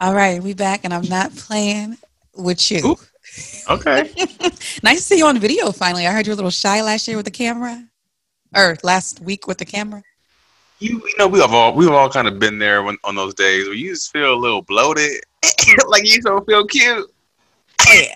All right, we back, and I'm not playing with you. Ooh. Okay. nice to see you on video finally. I heard you were a little shy last year with the camera, or last week with the camera. You, you know, we have all we've all kind of been there when, on those days where you just feel a little bloated, like you don't feel cute. Oh, hey,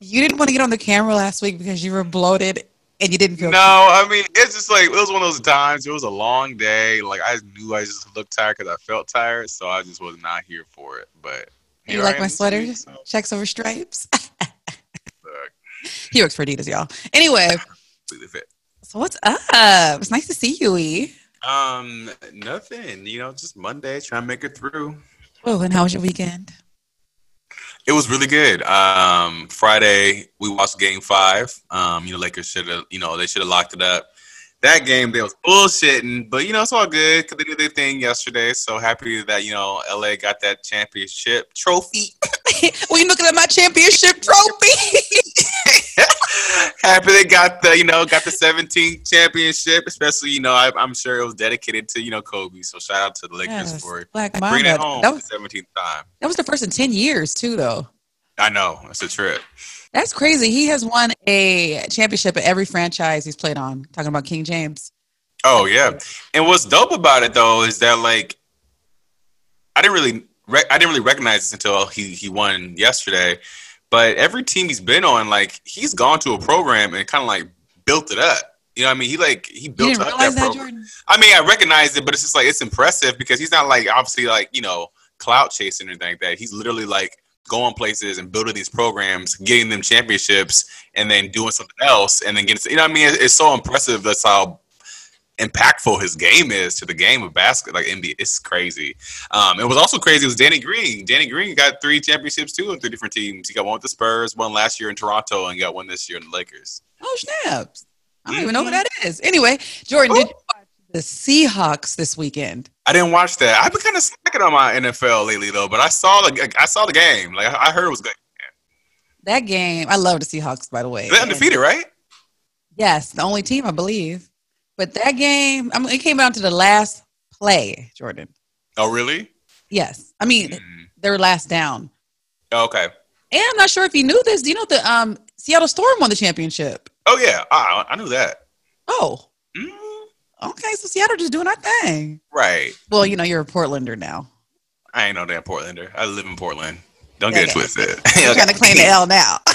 you didn't want to get on the camera last week because you were bloated and you didn't feel. No, I mean it's just like it was one of those times. It was a long day. Like I knew I just looked tired because I felt tired, so I just was not here for it. But You like I my sweater? week, so, Checks over stripes. he works for Adidas, y'all. Anyway, so what's up? It's nice to see you, E. Um, nothing. You know, just Monday, trying to make it through. Oh, and how was your weekend? It was really good. Um, Friday we watched Game Five. Um, you know, Lakers should have, you know, they should have locked it up. That game they was bullshitting, but you know it's all good because they did their thing yesterday. So happy that you know LA got that championship trophy. well, you looking at my championship trophy? happy they got the you know got the 17th championship. Especially you know I, I'm sure it was dedicated to you know Kobe. So shout out to the Lakers Yes, for Black bringing it home That for was, the 17th time. that was the first in 10 years, too, though. I know it's a trip. That's crazy. He has won a championship at every franchise he's played on. Talking about King James. Oh yeah, and what's dope about it though is that like I didn't really re- I didn't really recognize this until he he won yesterday. But every team he's been on, like he's gone to a program and kind of like built it up. You know, what I mean, he like he built up that that, program. I mean, I recognize it, but it's just like it's impressive because he's not like obviously like you know clout chasing or anything like that. He's literally like going places and building these programs, getting them championships, and then doing something else, and then getting you know what I mean. It's, it's so impressive. That's how impactful his game is to the game of basketball, like NBA. It's crazy. Um, it was also crazy. It was Danny Green. Danny Green got three championships too in three different teams. He got one with the Spurs, one last year in Toronto, and got one this year in the Lakers. Oh, snaps. I don't even know who that is. Anyway, Jordan, Oh. did you watch the Seahawks this weekend? I didn't watch that. I've been kind of slacking on my NFL lately though, but I saw the I saw the game. Like I heard it was good. That game, I love the Seahawks, by the way. They're And- undefeated, right? Yes, the only team, I believe. But that game, I mean, it came down to the last play, Jordan. Oh, really? Yes. I mean, Mm. they were last down. Okay. And I'm not sure if you knew this. Do you know the um, Seattle Storm won the championship? Oh yeah, I, I knew that. Oh, Mm, okay. So Seattle just doing our thing. right. Well, you know, you're a Portlander now. I ain't no damn Portlander. I live in Portland. Don't Okay. get it twisted. You're trying to claim the L now.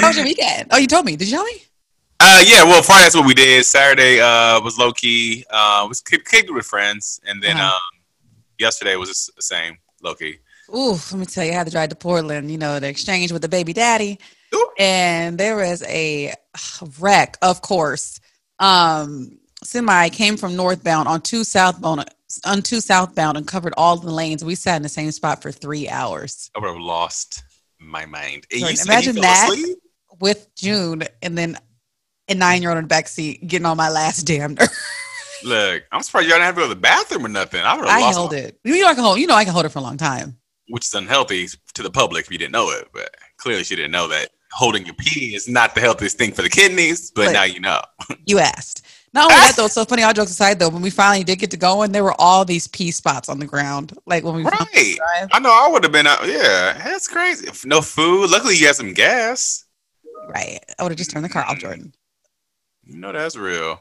How was your weekend? Oh, you told me. Did you tell me? Uh, yeah. Well, Friday that's what we did. Saturday uh was low key. Uh, was kicked, kicked with friends, and then Uh-huh. um, yesterday was the same low key. Ooh, let me tell you, I had to drive to Portland, you know, the exchange with the baby daddy. Ooh. And there was a wreck, of course. Um, semi came from northbound on two southbound on two southbound and covered all the lanes. We sat in the same spot for three hours I would have lost my mind. And Right, you said you imagine that. asleep? with June and then a nine year old in the back seat getting on my last damn nerve. Look, I'm surprised y'all didn't have to go to the bathroom or nothing. I would have I held my- it. You know I can hold you know I can hold it for a long time. which is unhealthy to the public if you didn't know it. But clearly, she didn't know that holding your pee is not the healthiest thing for the kidneys. But But- now you know. You asked. Not only that though, so funny, all jokes aside though, when we finally did get to going, there were all these pee spots on the ground. Like when we Right. I know I would have been out. Yeah, that's crazy. No food. Luckily, you had some gas. Right. I would have just turned the car off, Jordan. You know that's real.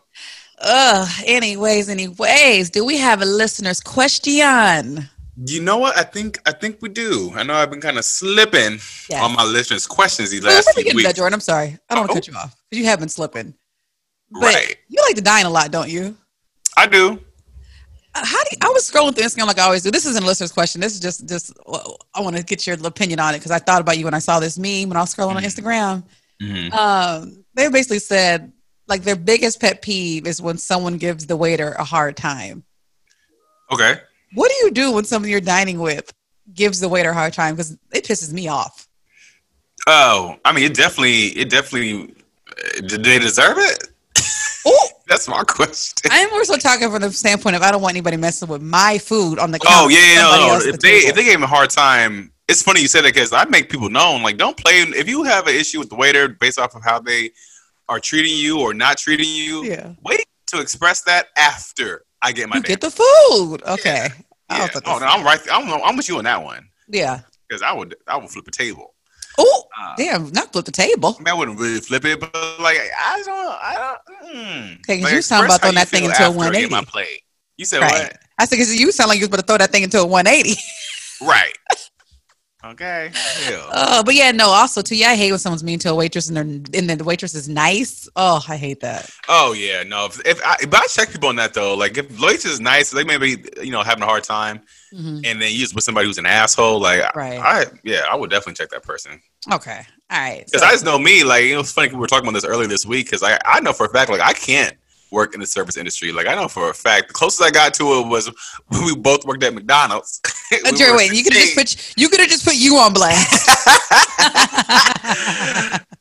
Ugh. Anyways, anyways, do we have a listener's question? You know what? I think I think we do. I know I've been kind of slipping Yes. on my listeners' questions these last few get into that, weeks. Jordan, I'm sorry. I don't want to Oh. cut you off because you have been slipping. But Right. you like to dine a lot, don't you? I do. Uh, How do you, I was scrolling through Instagram like I always do. This isn't a listener's question. This is just just I want to get your opinion on it because I thought about you when I saw this meme when I was scrolling on Mhm. Instagram. Mhm. Um, they basically said like their biggest pet peeve is when someone gives the waiter a hard time. Okay. What do you do when someone you're dining with gives the waiter a hard time? Because it pisses me off. Oh, I mean, it definitely, it definitely. uh, Did they deserve it? Oh, That's my question. I'm more so talking from the standpoint of I don't want anybody messing with my food on the. Oh yeah, yeah, no, no. If the they table. if they gave him a hard time, it's funny you said that because I make people known like don't play if you have an issue with the waiter based off of how they are treating you or not treating you. yeah, Wait to express that after I get my you get the food. Okay, I Yeah. to Oh, no. I'm right. I'm, I'm with you on that one Yeah. because I would I would flip a table. Oh, Uh, damn! Not flip the table. I mean, I wouldn't really flip it, but like I don't, I don't. Mm. Okay, Like, you was talking about throwing that thing into a get 180. My plate. You said Right. what? I said, because you sound like you was about to throw that thing into a 180. Right. Okay. Hell. Oh, but yeah, no. Also, too, yeah, I hate when someone's mean to a waitress and they're and then the waitress is nice. Oh, I hate that. Oh yeah, no. If, if I, but I check people on that though. Like if Lois is nice, they may be you know having a hard time, Mhm. and then you just with somebody who's an asshole. Like Right. I yeah, I would definitely check that person Okay. All right. because So- I just know me. Like you know, it's funny we were talking about this earlier this week because I I know for a fact like I can't work in the service industry. Like I know for a fact the closest I got to it was when we both worked at McDonald's. We were wait, you could have just put you could have just put you on blast.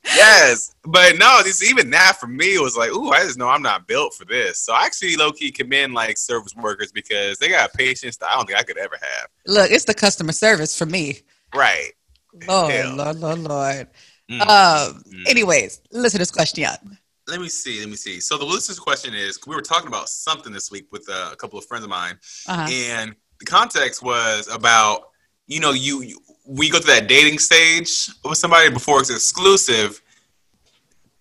yes, but no, this even that for me was like, ooh, I just know I'm not built for this. So I actually low key commend like service workers because they got patience that I don't think I could ever have. Look, it's the customer service for me. Right. Lord, Hell. Lord, Lord, Lord. Mm. Um. Mm. Anyways, listen to this question. Let me see. Let me see. So the listener's question is: We were talking about something this week with uh, a couple of friends of mine, Uh-huh. and the context was about you know you, you we go to that dating stage with somebody before it's exclusive.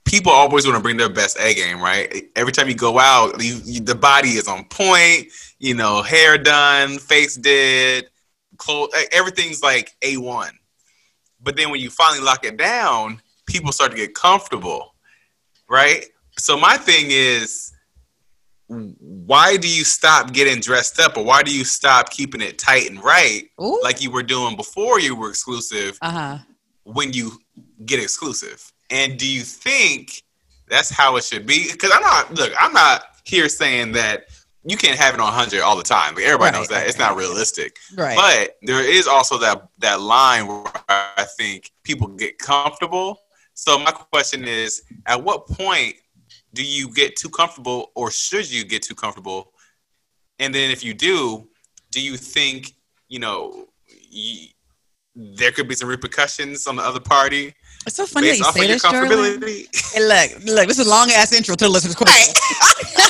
People always want to bring their best A game, right? Every time you go out, you, you, the body is on point. You know, hair done, face did, clothes, everything's like a one. But then when you finally lock it down, people start to get comfortable, right? So my thing is, why do you stop getting dressed up, or why do you stop keeping it tight and right, Ooh. like you were doing before you were exclusive, uh huh. when you get exclusive? And do you think that's how it should be? Because I'm not look, I'm not here saying that you can't have it on 100 all the time. Like everybody Right, knows that right, it's not right. realistic. Right. But there is also that that line where I think people get comfortable. So my question is, at what point do you get too comfortable, or should you get too comfortable? And then if you do, do you think you know y there could be some repercussions on the other party it's so funny that you say this, Jordan. comfortability? Hey, look, look, this is a long ass intro to the listener's question.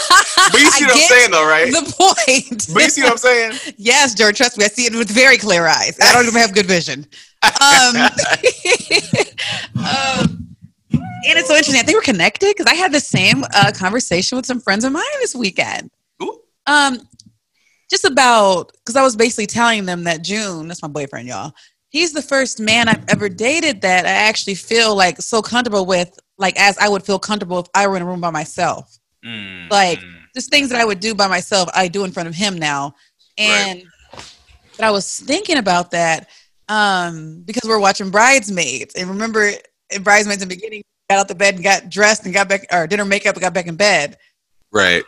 but you see what I'm saying, though, right? The point. But you see what I'm saying? yes, George, trust me, I see it with very clear eyes. I don't even have good vision. Um, um, and it's so interesting. I think we're connected because I had the same uh, conversation with some friends of mine this weekend. Ooh. Um, just about because I was basically telling them that June, that's my boyfriend, y'all. He's the first man I've ever dated that I actually feel like so comfortable with, like as I would feel comfortable if I were in a room by myself. Mm, Like, mm. Just things that I would do by myself, I do in front of him now. And but I was thinking about that um, because we're watching Bridesmaids, and remember in Bridesmaids in the beginning, got out the bed and got dressed and got back, or did her makeup and got back in bed. right.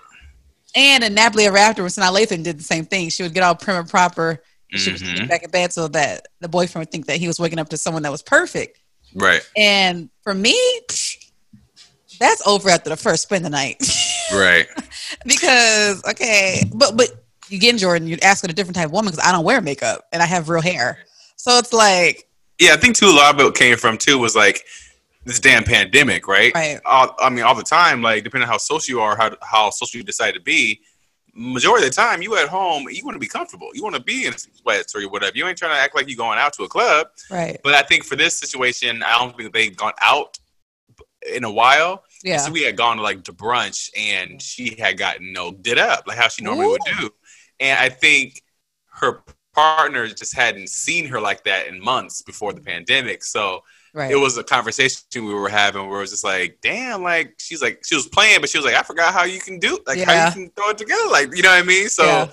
And in Nappily Ever After, when Sanaa Lathan did the same thing. She would get all prim and proper. And she Mhm. get back in bed so that the boyfriend would think that he was waking up to someone that was perfect. Right. And for me, that's over after the first spend the night. Right. because okay, but but again, Jordan, you're asking a different type of woman because I don't wear makeup and I have real hair. So it's like, Yeah, I think too. A lot of it came from too was like this damn pandemic, right? Right. All, I mean, all the time, like depending on how social you are, how how social you decide to be. Majority of the time, you at home, you want to be comfortable. You want to be in sweats or whatever. You ain't trying to act like you going out to a club. right, But I think for this situation, I don't think they've gone out in a while. Yeah, So we had gone to like to brunch, and she had gotten you know did up like how she normally would do. And I think her partner just hadn't seen her like that in months before the pandemic. So right. it was a conversation we were having where it was just like, damn, like she's like she was playing, but she was like, I forgot how you can do like how you can throw it together, like you know what I mean. So Yeah.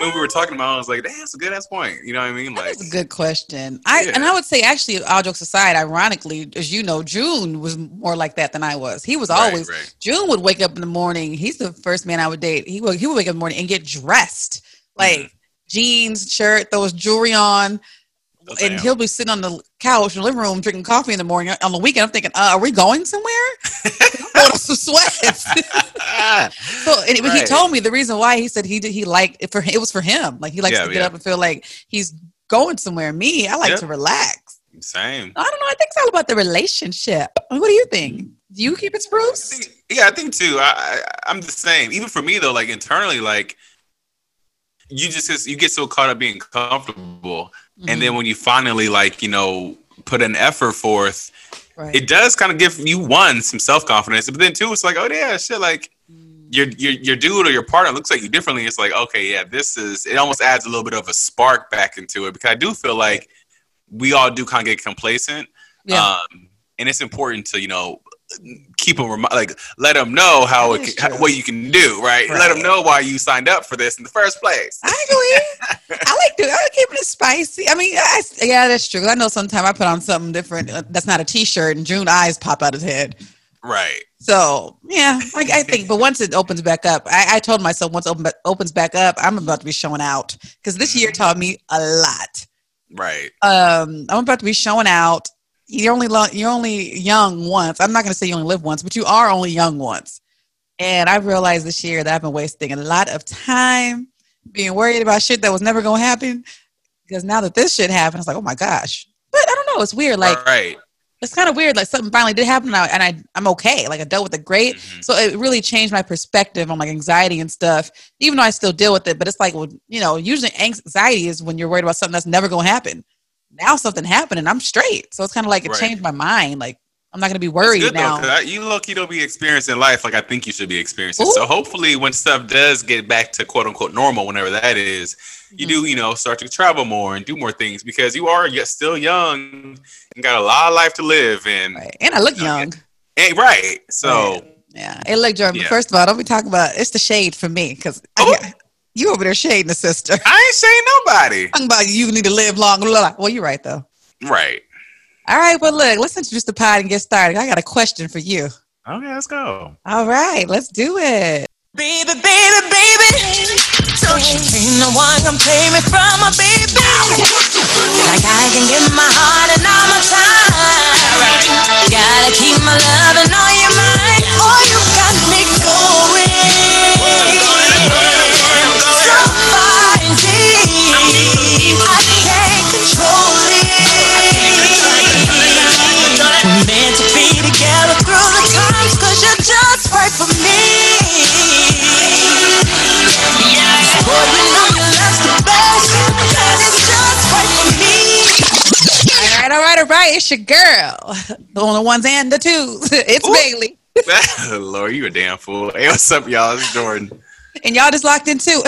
When we were talking about, it, I was like, that's a good ass point. You know what I mean? Like, That's a good question. I Yeah. and I would say actually, all jokes aside, ironically, as you know, June was more like that than I was. He was always right. June would wake up in the morning. He's the first man I would date. He would he would wake up in the morning and get dressed, like Mm-hmm. jeans, shirt, throw his jewelry on, Oh, and he'll be sitting on the couch in the living room drinking coffee in the morning. On the weekend, I'm thinking, uh, are we going somewhere? Some sweats. so, and he told me the reason why he said he did he liked it for it was for him. Like he likes Yeah, to get yeah. up and feel like he's going somewhere. Me, I like Yeah. to relax. Same. I don't know. I think it's all about the relationship. What do you think? Do you keep it I spruce? think- yeah, I think too. I, I I'm the same. Even for me though, like internally, like you just you get so caught up being comfortable, Mm-hmm. and then when you finally like you know put an effort forth, right. it does kind of give you one some self confidence, but then two, it's like oh yeah, shit, like Mm. your your your dude or your partner looks like you differently. It's like okay, yeah, this is it. Almost adds a little bit of a spark back into it because I do feel like we all do kind of get complacent, yeah. um, and it's important to you know keep them like let them know how it can, true. what you can do, right? Let them know why you signed up for this in the first place. I agree. I like to. I like keeping it spicy. I mean, I, yeah, that's true. I know sometimes I put on something different uh, that's not a t-shirt, and June eyes pop out his head. Right. So yeah, I, I think. But once it opens back up, I, I told myself once open, opens back up, I'm about to be showing out because this year taught me a lot. Right. Um, I'm about to be showing out. You're only lo- you're only young once. I'm not going to say you only live once, but you are only young once. And I realized this year that I've been wasting a lot of time being worried about shit that was never going to happen. Because now that this shit happened, it's like, oh my gosh. But I don't know. It's weird. Like right. it's kind of weird. Like something finally did happen, and, I, and I I'm okay. Like I dealt with it great. Mhm. So it really changed my perspective on like anxiety and stuff. Even though I still deal with it, but it's like, well, you know, usually anxiety is when you're worried about something that's never going to happen. Now something happened, and I'm straight. So it's kind of like it Right. changed my mind. Like I'm not going to be worried good now. though, I- you look, you don't be experiencing life like I think you should be experiencing. So hopefully, when stuff does get back to quote unquote normal, whenever that is, you Mm-hmm. do, you know, start to travel more and do more things because you are yet still young and got a lot of life to live. And right. And I look young. right, right. so Yeah. Hey, look, Jordan. Yeah. First of all, don't be talking about it's the shade for me because. You over there shading the sister. I ain't saying nobody. Talking about you need to live long. Blah, blah. Well, you're right though. Right. All right, Well, look, let's introduce the pod and get started. I got a question for you. Okay, let's go. All right, let's do it. Baby, baby, baby. Don't you think no one can play me from my baby? Like I can give my heart and all my time. Gotta keep my love and all your mind. Oh, you It's your girl. The only ones and the twos. It's Ooh. Bailey. Lord, you a damn fool. Hey, what's up, y'all? It's Jordan. And y'all just locked in too.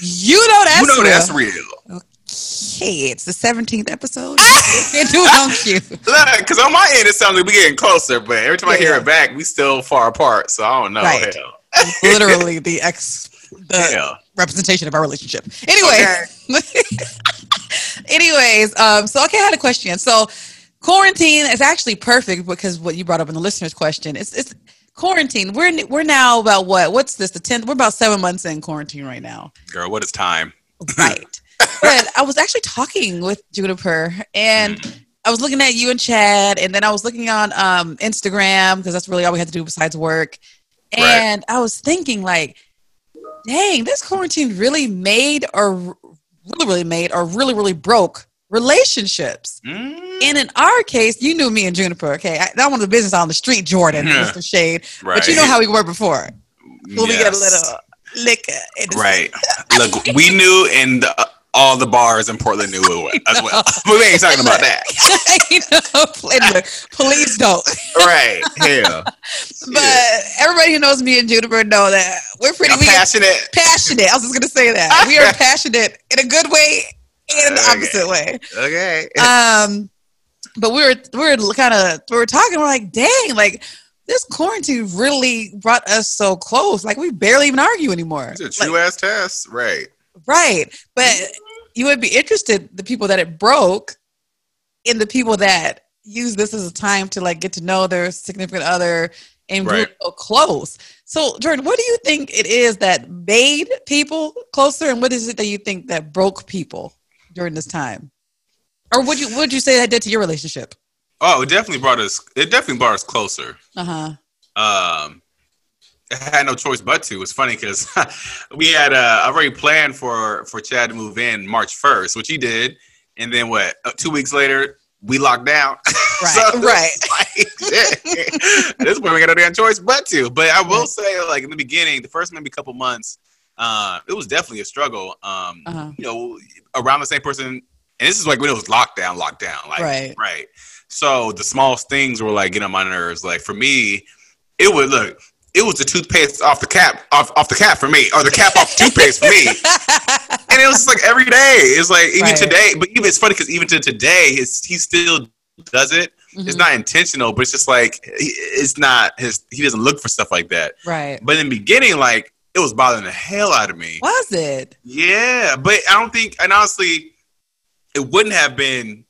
you know that's you know real. that's real. Okay, it's the 17th episode. It do, don't you? Look, because on my end it sounds like we're getting closer, but every time I hear it back, we still far apart. So I don't know. Right. Hell. Literally the ex the representation of our relationship. Anyway. Anyways, um, so okay, I had a question. So quarantine is actually perfect because what you brought up in the listener's question. It's it's quarantine. We're we're now about what? What's this? The tenth. We're about seven months in quarantine right now. Girl, what is time? Right. but I was actually talking with Juniper and I was looking at you and Chad, and then I was looking on um, Instagram because that's really all we had to do besides work. Right. And I was thinking, like, dang, this quarantine really made or really, really made or really, really broke relationships. Mm, And in our case, you knew me and Juniper, okay? I, that one the business on the street, Jordan, Yeah. Mr. Shade. right. But you know how we were before. When we get a little liquor. Right. Look, we knew, and the, all the bars in Portland knew it as well. but we ain't talking about that. you know, please don't. Right. Hell. But everybody who knows me and Juniper know that we're pretty we passionate. passionate. I was just gonna say that we are passionate in a good way and in the Okay. opposite way. Okay. Um, but we were we were kind of we were talking. We're like, dang, like this quarantine really brought us so close. Like we barely even argue anymore. It's a Like, true ass test. Right. Right. But you would be interested, the people that it broke, in the people that use this as a time to like get to know their significant other and Right. so close. So, Jordan, what do you think it is that made people closer, and what is it that you think that broke people during this time? Or would you would you say that did to your relationship? Oh, it definitely brought us. It definitely brought us closer. Uh huh. um I had no choice but to. It's funny because we had uh, already planned for for Chad to move in March first, which he did, and then what? Uh, two weeks later, we locked down. Right, right. like, this point, we got no damn choice but to. But I will say, like in the beginning, the first maybe couple months, uh, it was definitely a struggle. Um, Uh-huh. you know, around the same person, and this is like when it was lockdown, lockdown, like Right. right. So the smallest things were like getting on my nerves. Like for me, it would look. It was the toothpaste off the cap, off, off the cap for me, or the cap off the toothpaste for me. And it was just like every day. It's like even Right. today, but even it's funny because even to today, his, he still does it. It's Mhm. not intentional, but it's just like he- it's not his. He doesn't look for stuff like that. right. But in the beginning, like it was bothering the hell out of me. Was it? Yeah, but I don't think, and honestly, it wouldn't have been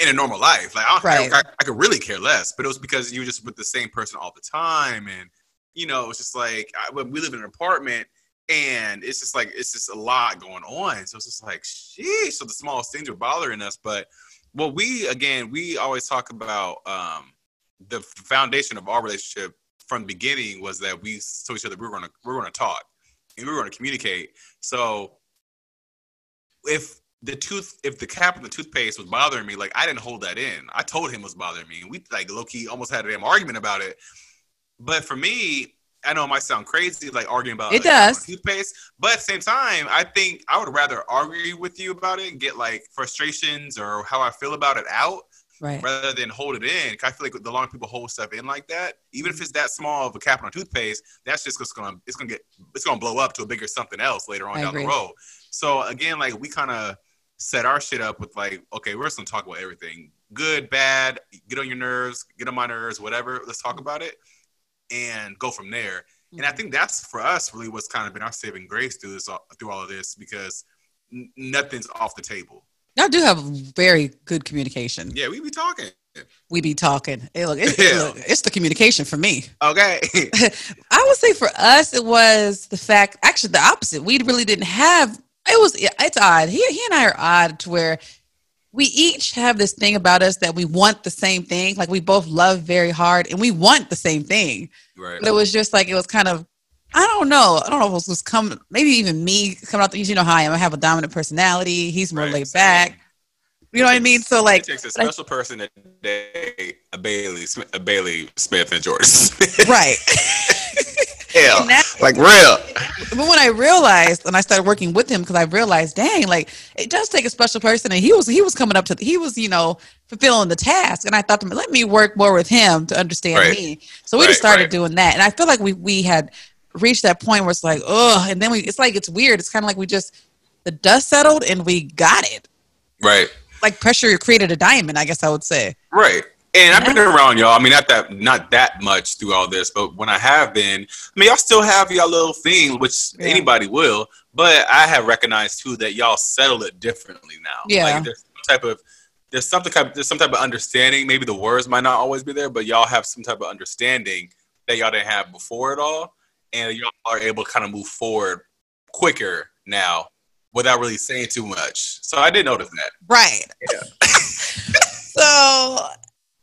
in a normal life. Like I, don't, Right. I, I could really care less, but it was because you were just with the same person all the time, and you know, it's just like I, when we live in an apartment, and it's just like it's just a lot going on. So it's just like, sheesh. So the smallest things are bothering us, but well, we again, we always talk about um, the foundation of our relationship from the beginning was that we told each other we were gonna we're gonna talk and we were gonna communicate. So if the tooth if the cap of the toothpaste was bothering me, like I didn't hold that in. I told him it was bothering me. And we like low key almost had a damn argument about it. But for me, I know it might sound crazy, like arguing about It like, does. toothpaste. But at the same time, I think I would rather argue with you about it and get like frustrations or how I feel about it out Right. rather than hold it in. I feel like the longer people hold stuff in like that, even if it's that small of a cap on toothpaste, that's just gonna it's gonna get it's gonna blow up to a bigger something else later on I down agree. the road. So again, like we kind of set our shit up with like, okay, we're just gonna talk about everything, good, bad, get on your nerves, get on my nerves, whatever. Let's talk about it and go from there. And I mm-hmm. think that's for us really what's kind of been our saving grace through this through all of this because nothing's off the table. Y'all do have very good communication. Yeah, we be talking. We be talking. Hey, look, it, Yeah. look, it's the communication for me. Okay. I would say for us, it was the fact, actually, the opposite. We really didn't have, it was, it's odd. He, he and I are odd to where we each have this thing about us that we want the same thing. Like we both love very hard and we want the same thing. right. But it was just like, it was kind of, I don't know. I don't know if it was coming, maybe even me coming out, the, you know how I am. I have a dominant personality. He's more Right, laid same. back. You know what I mean? So like, it takes a but I- special person to date a Bailey, Smith, a Bailey Smith and Jordan. right. Hell, that- like real. But when I realized, and I started working with him, because I realized, dang, like it does take a special person, and he was he was coming up to, he was you know fulfilling the task, and I thought to me, let me work more with him to understand Right. me. So we just started right. doing that, and I feel like we we had reached that point where it's like, oh, and then we, it's like it's weird. It's kind of like we just the dust settled and we got it. Right. Like pressure created a diamond, I guess I would say. Right. And I've been around y'all. I mean, not that not that much through all this, but when I have been, I mean, y'all still have y'all little thing, which Yeah. anybody will. But I have recognized too that y'all settle it differently now. Yeah. Like there's some type of there's something type there's some type of understanding. Maybe the words might not always be there, but y'all have some type of understanding that y'all didn't have before at all, and y'all are able to kind of move forward quicker now without really saying too much. So I did notice that. Right. so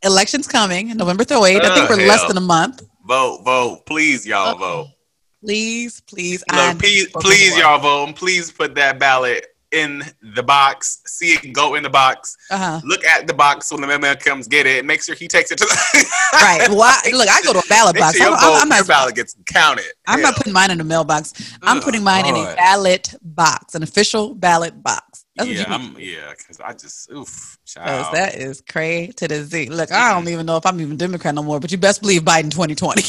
elections coming November 3rd. I think Oh, we're less than a month. Vote, vote, please, y'all vote. Please, please, Look, please, please, y'all vote, and please put that ballot in the box. See it go in the box. Uh-huh. Look at the box when the mailman comes get it. Make sure he takes it to the Right. Well, I, look, I go to a ballot box. sure your, I'm, vote, I'm, your not. ballot gets counted. I'm not putting mine in a mailbox. I'm putting mine in a ballot box, an official ballot box. That's yeah, I'm, yeah, because I just oof, child. that is cray to the Z. Look, I don't even know if I'm even Democrat no more, but you best believe Biden 2020.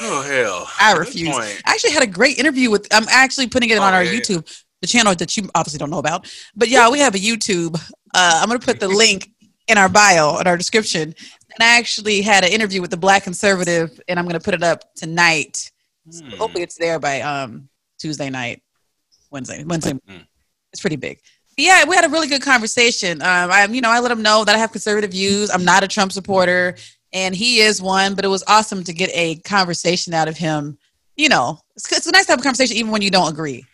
oh hell, I refuse. I actually had a great interview with. I'm actually putting it Oh, on our yeah. YouTube, the channel that you obviously don't know about. But yeah, we have a YouTube. Uh, I'm gonna put the link in our bio in our description. And I actually had an interview with the Black conservative, and I'm gonna put it up tonight. Hmm. Hopefully, it's there by um Tuesday night, Wednesday. Wednesday. Mm. It's pretty big. Yeah, we had a really good conversation. Um, I, you know, I let him know that I have conservative views. I'm not a Trump supporter, and he is one. But it was awesome to get a conversation out of him. You know, it's, it's nice to have a conversation even when you don't agree.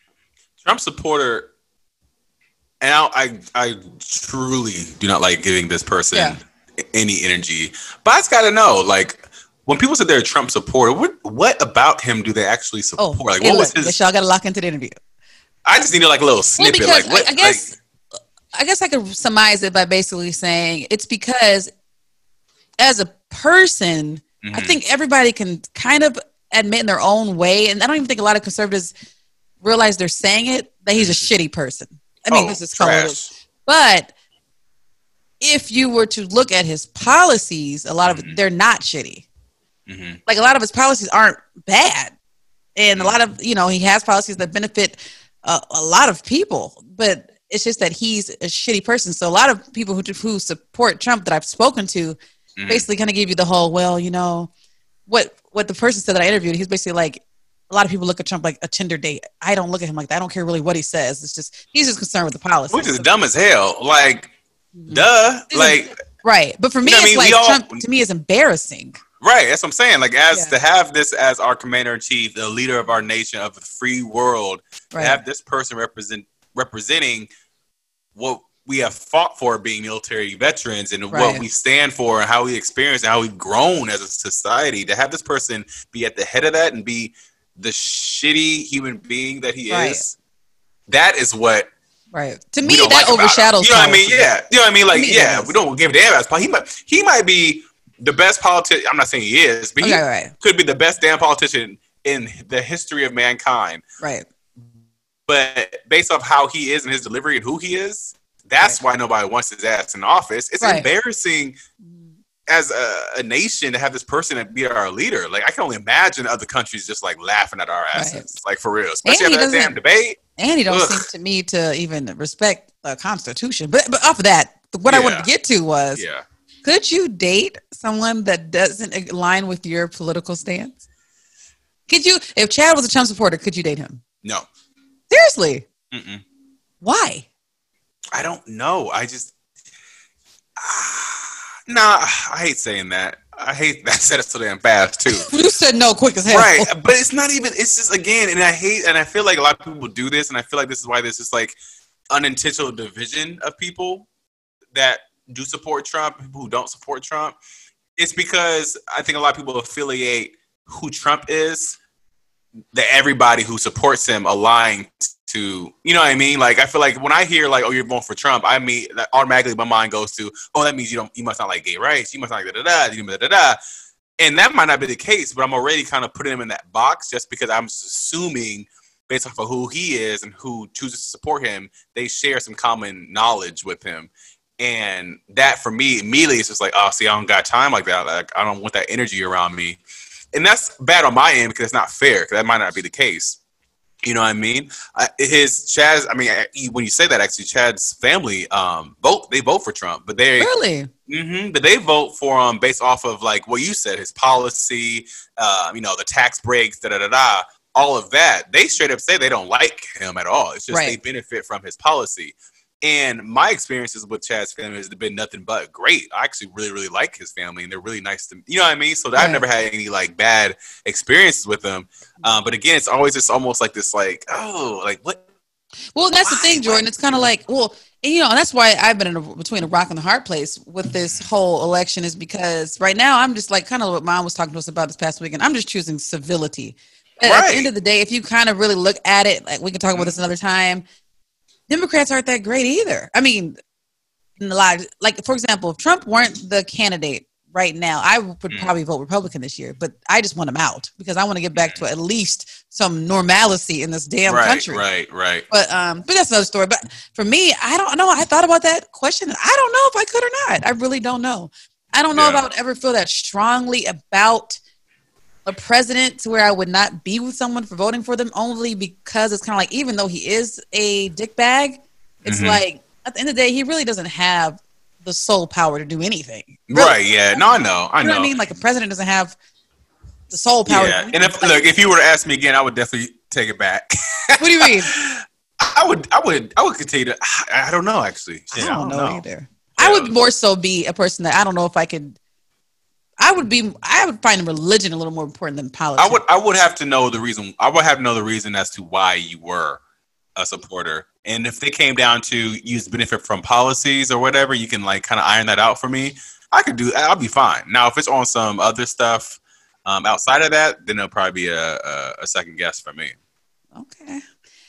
Trump supporter, and I, I, I truly do not like giving this person Yeah. any energy. But I just got to know, like, when people say they're a Trump supporter, what what about him do they actually support? Oh, support? like, hey, what was his? y'all got to lock into the interview. I just needed like a little snippet. because like, what, I, I guess like, I guess I could surmise it by basically saying it's because as a person, I mhm. think everybody can kind of admit in their own way, and I don't even think a lot of conservatives realize they're saying it that he's a shitty person. I mean, Oh, this is color. trash. But if you were to look at his policies, a lot of Mhm. they're not shitty. hmm Like a lot of his policies aren't bad, and a lot of you know he has policies that benefit a, a lot of people, but it's just that he's a shitty person. So a lot of people who who support Trump that I've spoken to Mhm. basically kind of give you the whole well, you know, what what the person said that I interviewed. He's basically like. A lot of people look at Trump like a Tinder date. I don't look at him like that. I don't care really what he says. It's just he's just concerned with the policy. Which is dumb as hell. Like, Mhm. duh. Like, Right. But for me, what I it's mean? Like all- Trump to me is embarrassing. right. That's what I'm saying. Like, as Yeah. to have this as our commander in chief, the leader of our nation, of the free world, to have this person represent representing what we have fought for being military veterans and Right. what we stand for and how we experience and how we've grown as a society to have this person be at the head of that and be the shitty human being that he Right. is that is what right. To me, that like overshadows. you know what I mean yeah you know what I mean like me, yeah we don't give a damn about he might he might be the best politician I'm not saying he is but he right. could be the best damn politician in the history of mankind Right. but based off how he is and his delivery and who he is, that's why nobody wants his ass in office. It's Right. embarrassing as a, a nation to have this person be our leader. Like I can only imagine other countries just like laughing at our asses, like for real. Especially after that damn debate. And he don't Ugh. seem to me to even respect the Constitution. But but off of that, what I wanted to get to was Yeah, could you date someone that doesn't align with your political stance? Could you if Chad was a Trump supporter, could you date him? no, Seriously. Mm-mm. Why? I don't know. I just ah, nah. I hate saying that. I hate that. I said it so damn fast too. You said no quick as hell. right but it's not even it's just again and i hate and i feel like a lot of people do this and i feel like this is why there's this is like unintentional division of people that do support trump people who don't support trump it's because i think a lot of people affiliate who trump is that everybody who supports him aligned to you know what i mean like i feel like when i hear like oh you're voting for trump i mean that automatically my mind goes to oh that means you don't you must not like gay rights you must not like da da da da da da and that might not be the case, but I'm already kind of putting him in that box just because I'm assuming, based off of who he is and who chooses to support him, they share some common knowledge with him. And that for me, immediately, it's just like, oh, see, I don't got time like that. Like, I don't want that energy around me. And that's bad on my end because it's not fair, that might not be the case. You know what I mean? Uh, his Chad's, I mean, when you say that, actually, Chad's family um, vote, they vote for Trump, but they, Really? hmm But they vote for him based off of like what you said, his policy, uh, you know, the tax breaks, da da da da, all of that. They straight up say they don't like him at all. It's just they benefit from his policy. And my experiences with Chad's family has been nothing but great. I actually really, really like his family, and they're really nice to me. You know what I mean? So I've never had any like bad experiences with them. Um, but again, it's always just almost like this, like, oh, like what? Well, that's the thing, Jordan. It's kind of like, well, and, you know, and that's why I've been in a, between a rock and a hard place with this whole election is because right now I'm just like kind of what mom was talking to us about this past weekend. I'm just choosing civility. But At the end of the day, if you kind of really look at it, like we can talk about this another time, Democrats aren't that great either. I mean, in a lot, like for example, if Trump weren't the candidate right now, I would Mm. probably vote Republican this year. But I just want him out because I want to get back to at least some normalcy in this damn right, country. right, right. But um, but that's another story. But for me, I don't know. I thought about that question. I don't know if I could or not. I really don't know. I don't know if I would ever feel that strongly about a president to where I would not be with someone for voting for them only because it's kind of like even though he is a dick bag, it's Mhm. like at the end of the day he really doesn't have the sole power to do anything. Really. Right, yeah. No, I know. I You know know. what I mean? Like a president doesn't have the sole power. Yeah, to do and if look, if you were to ask me again, I would definitely take it back. what do you mean? I would, I would, I would continue to. I don't know actually. I Shit, don't, know, either. Yeah. I would more so be a person that I don't know if I could. I would be. I would find religion a little more important than politics. I would, I would have to know the reason. I would have to know the reason as to why you were a supporter. And if they came down to use benefit from policies or whatever, you can like kind of iron that out for me. I could do. I'll be fine. Now, if it's on some other stuff um, outside of that, then it'll probably be a, a, a second guess for me. Okay.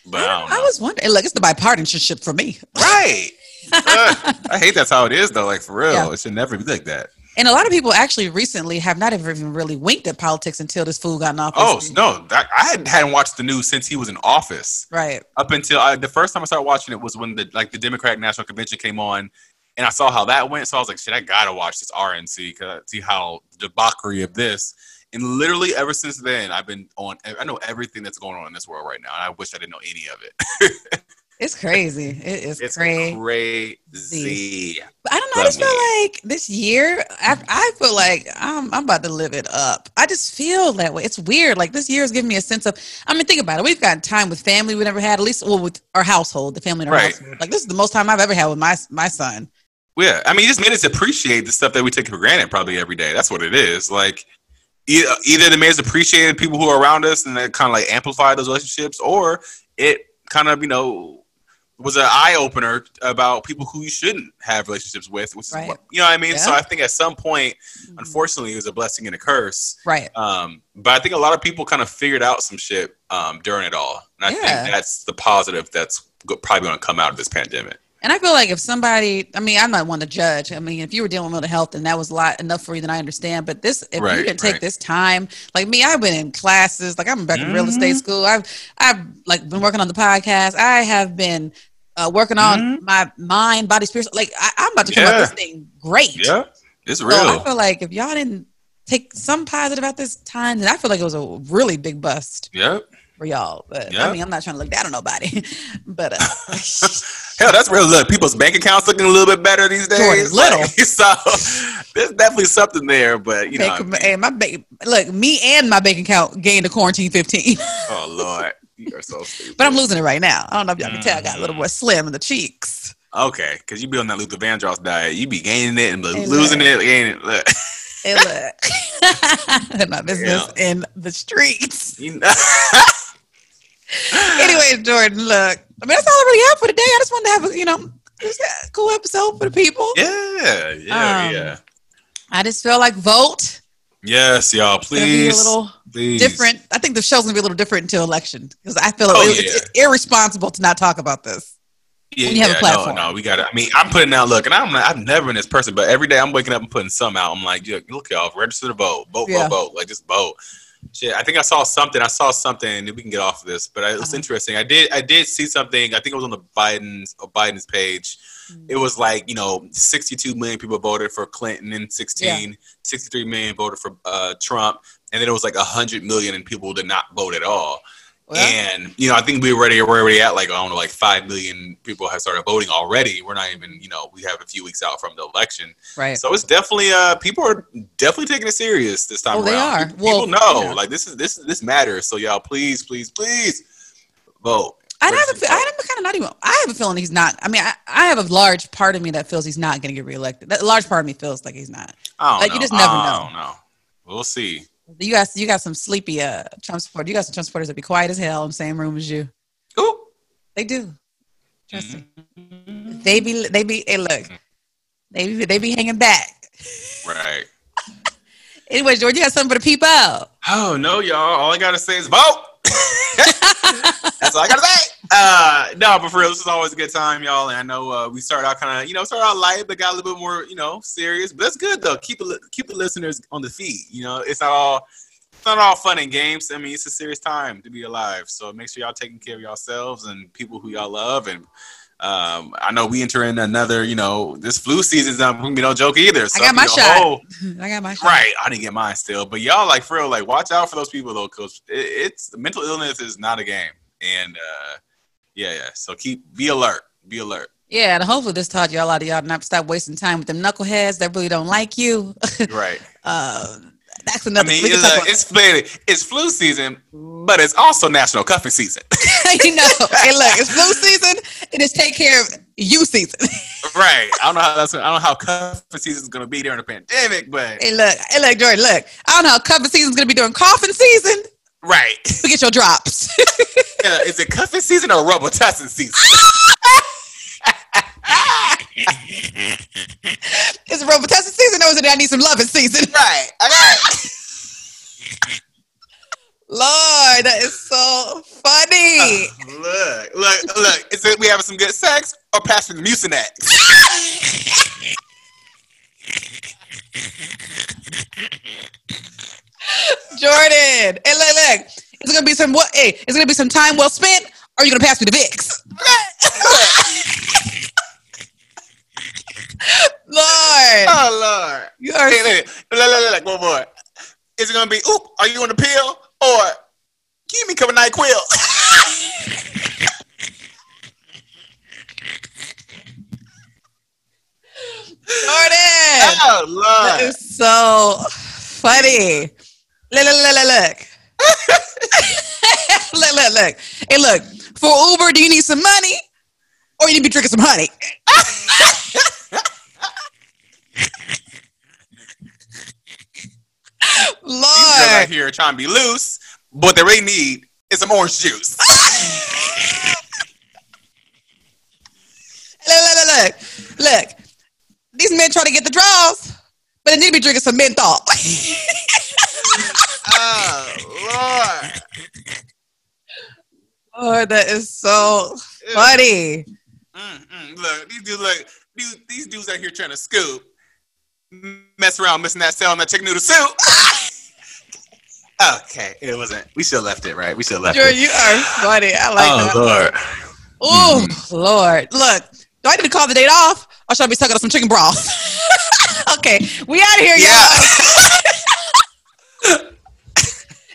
But I, I, I was wondering. Look, it's the bipartisanship for me. Right. Ugh, I hate that's how it is though. Like for real, Yeah. it should never be like that. And a lot of people actually recently have not even really winked at politics until this fool got in office. Oh no, that, I hadn't, hadn't watched the news since he was in office. right. Up until I, the first time I started watching it was when the like the Democratic National Convention came on, and I saw how that went. So I was like, shit, I gotta watch this RNC cause see how the debauchery of this. And literally ever since then, I've been on. I know everything that's going on in this world right now, and I wish I didn't know any of it. It's crazy. It is it's crazy. crazy. But I don't know. I just feel like this year, I, I feel like I'm, I'm about to live it up. I just feel that way. It's weird. Like this year has given me a sense of. I mean, think about it. We've got time with family we never had. At least, well, with our household, the family in our Right. household. Like this is the most time I've ever had with my my son. Yeah, I mean, it just made us appreciate the stuff that we take for granted probably every day. That's what it is. Like, uh, either, either it made us appreciate the people who are around us and that kind of like amplify those relationships, or it kind of, you know, was an eye opener about people who you shouldn't have relationships with, which is Right. what, you know what I mean? So I think at some point, unfortunately, it was a blessing and a curse. Right. Um, but I think a lot of people kind of figured out some shit um, during it all. And I Yeah. think that's the positive that's probably going to come out of this pandemic. And I feel like if somebody, I mean, I'm not one to judge. I mean, if you were dealing with mental health and that was a lot enough for you, then I understand. But this, if you Right, didn't take right. this time, like me, I've been in classes. Like I'm back in real estate Mhm. school. I've, I've like been working on the podcast. I have been uh, working on Mhm. my mind, body, spirit. Like I, I'm about to come out Yeah. this thing great. Yeah, it's So real. I feel like if y'all didn't take some positive at this time, then I feel like it was a really big bust yep. for y'all. But Yeah. I mean, I'm not trying to look down on nobody. but uh, Hell, that's real. Look, people's bank accounts looking a little bit better these days. Little. Like, so there's definitely something there, but you know, Hey, com- hey, my ba- look, me and my bank account gained a quarantine 15, oh lord, you are so stupid. but I'm losing it right now. I don't know if y'all can tell. I got a Mm. little more slim in the cheeks. okay, because you be on that Luther Vandross diet, you be gaining it and losing look. it, gaining it. Look, Hey, look, my business in the streets. you know, Anyway, Jordan, look. I mean, that's all I really have for today. I just wanted to have a, you know, a cool episode for the people. yeah, yeah, Um, yeah. I just feel like vote. Yes, y'all, It'll be a please, please. different. I think the show's gonna be a little different until election because I feel Oh, it- it's irresponsible to not talk about this. Yeah, when you have a platform. No, no, we got it. I mean, I'm putting out. Look, and I'm I've never been this person, but every day I'm waking up and putting some out. I'm like, look, look y'all, register to vote, vote, Yeah. vote, vote. Like just vote. Shit, I think I saw something. I saw something. We can get off of this, but it was Uh-huh. interesting. I did. I did see something. I think it was on the Biden's uh, Biden's page. Mm. It was like you know, 62 million people voted for Clinton in 16. 63 million voted for uh, Trump, and then it was like a 100 million and people did not vote at all. Well, And you know, I think we already we're already at like I don't know, like five million people have started voting already. We're not even, you know, we have a few weeks out from the election, right. so it's definitely uh people are definitely taking it serious this time they around. are. People Well, know yeah. like this is this this matters. So y'all, please, please, please vote. I have a, I have a kind of not even. I have a feeling he's not. I mean, I, I have a large part of me that feels he's not going to get reelected. That large part of me feels like he's not. I don't Like, know. you just never I know. know. We'll see. You got you got some sleepy uh Trump supporters. You got some Trump supporters that be quiet as hell in the same room as you. Ooh. They do. Trust me. Mm-hmm. They be they be. Hey, look. They be, they be hanging back. Right. Anyway, George, you got something for the people. Oh no, y'all! All I gotta say is vote. That's all I gotta say. Uh, no, but for real, this is always a good time, y'all. And I know uh, we started out kind of, you know, started out light, but got a little bit more, you know, serious. But that's good though. Keep the keep the listeners on the feet. You know, it's not all it's not all fun and games. I mean, it's a serious time to be alive. So make sure y'all taking care of yourselves and people who y'all love. And um, I know we enter in another, you know, this flu season's not gonna be no joke either. So I got my shot. oh, I got my shot. Right, I didn't get mine still, but y'all like for real, like watch out for those people though, because it, it's mental illness is not a game, and uh, yeah, yeah. So keep be alert, be alert. Yeah, and hopefully this taught y'all a lot of y'all to not stop wasting time with them knuckleheads that really don't like you. Right. uh, that's I another. mean, it's, uh, it's it's flu season, but it's also National Cuffing season. you know, hey, look, it's flu season and it's take care of you season. right. I don't know how that's. I don't know how cuffing season is gonna be during the pandemic, but hey, look, hey, look, Jordan, look. I don't know how cuffing season is gonna be during coughing season. Right. We get your drops. Yeah, is it cuffing season or Robitussin season? Is it Robitussin season or is it I need some loving season? right. Okay. Lord, that is so funny. Oh, look, look, look. Is it we having some good sex or passing the Mucinex? Jordan. Hey, look, look. It's gonna be some what? Hey, it's gonna be some time well spent. Or are you gonna pass me the Vicks? Lord, Oh Lord. you are. Hey, look, look, look, look, one more. Is it gonna be? Oop, are you on the pill or give me couple NyQuil? Jordan. oh Lord. is so funny. Look, look, look, look, look. look, look. Hey, look. For Uber, do you need some money, or you need to be drinking some honey? These girls out Lord, here trying to be loose, but what they really need is some orange juice. look, look, look, look, look. These men try to get the draws, but they need to be drinking some menthol. Oh Lord. Lord, that is so funny. Mm, mm, look, these dudes look these, these dudes out here trying to scoop, mess around, missing that cell and that chicken noodle soup. okay, it wasn't. We still left it, right? We still left Jordan, it. you are funny. I like oh that. Lord. Oh Lord! Look, do I need to call the date off, or should I be sucking on some chicken broth? okay, we out of here, Yeah. y'all.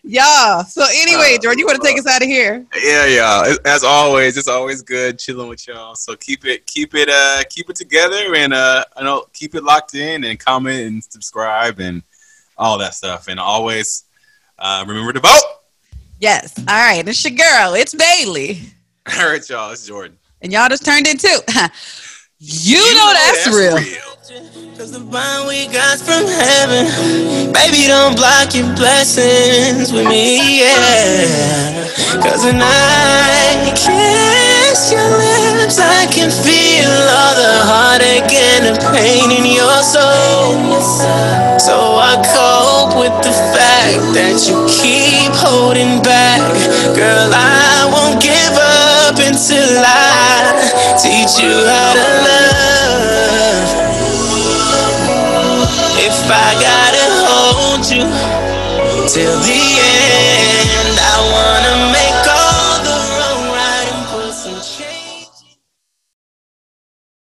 Yeah. So anyway, Oh, Jordan, you want to take us out of here? Yeah, yeah. As always, it's always good chilling with y'all. So keep it, keep it, uh, keep it together, and uh, I know keep it locked in, and comment and subscribe, and all that stuff. And always, uh, remember to vote. Yes. All right. It's your girl. It's Bailey, All right, y'all. It's Jordan. and y'all just turned in too. you, know, that's, real. Cause the bond we got from heaven, baby, don't block your blessings with me, yeah. Cause when I kiss your lips, I can feel all the heartache and the pain in your soul. So I cope with the fact that you keep holding back. Girl, I won't give up until I teach you how to love. If I gotta hold you till the end, I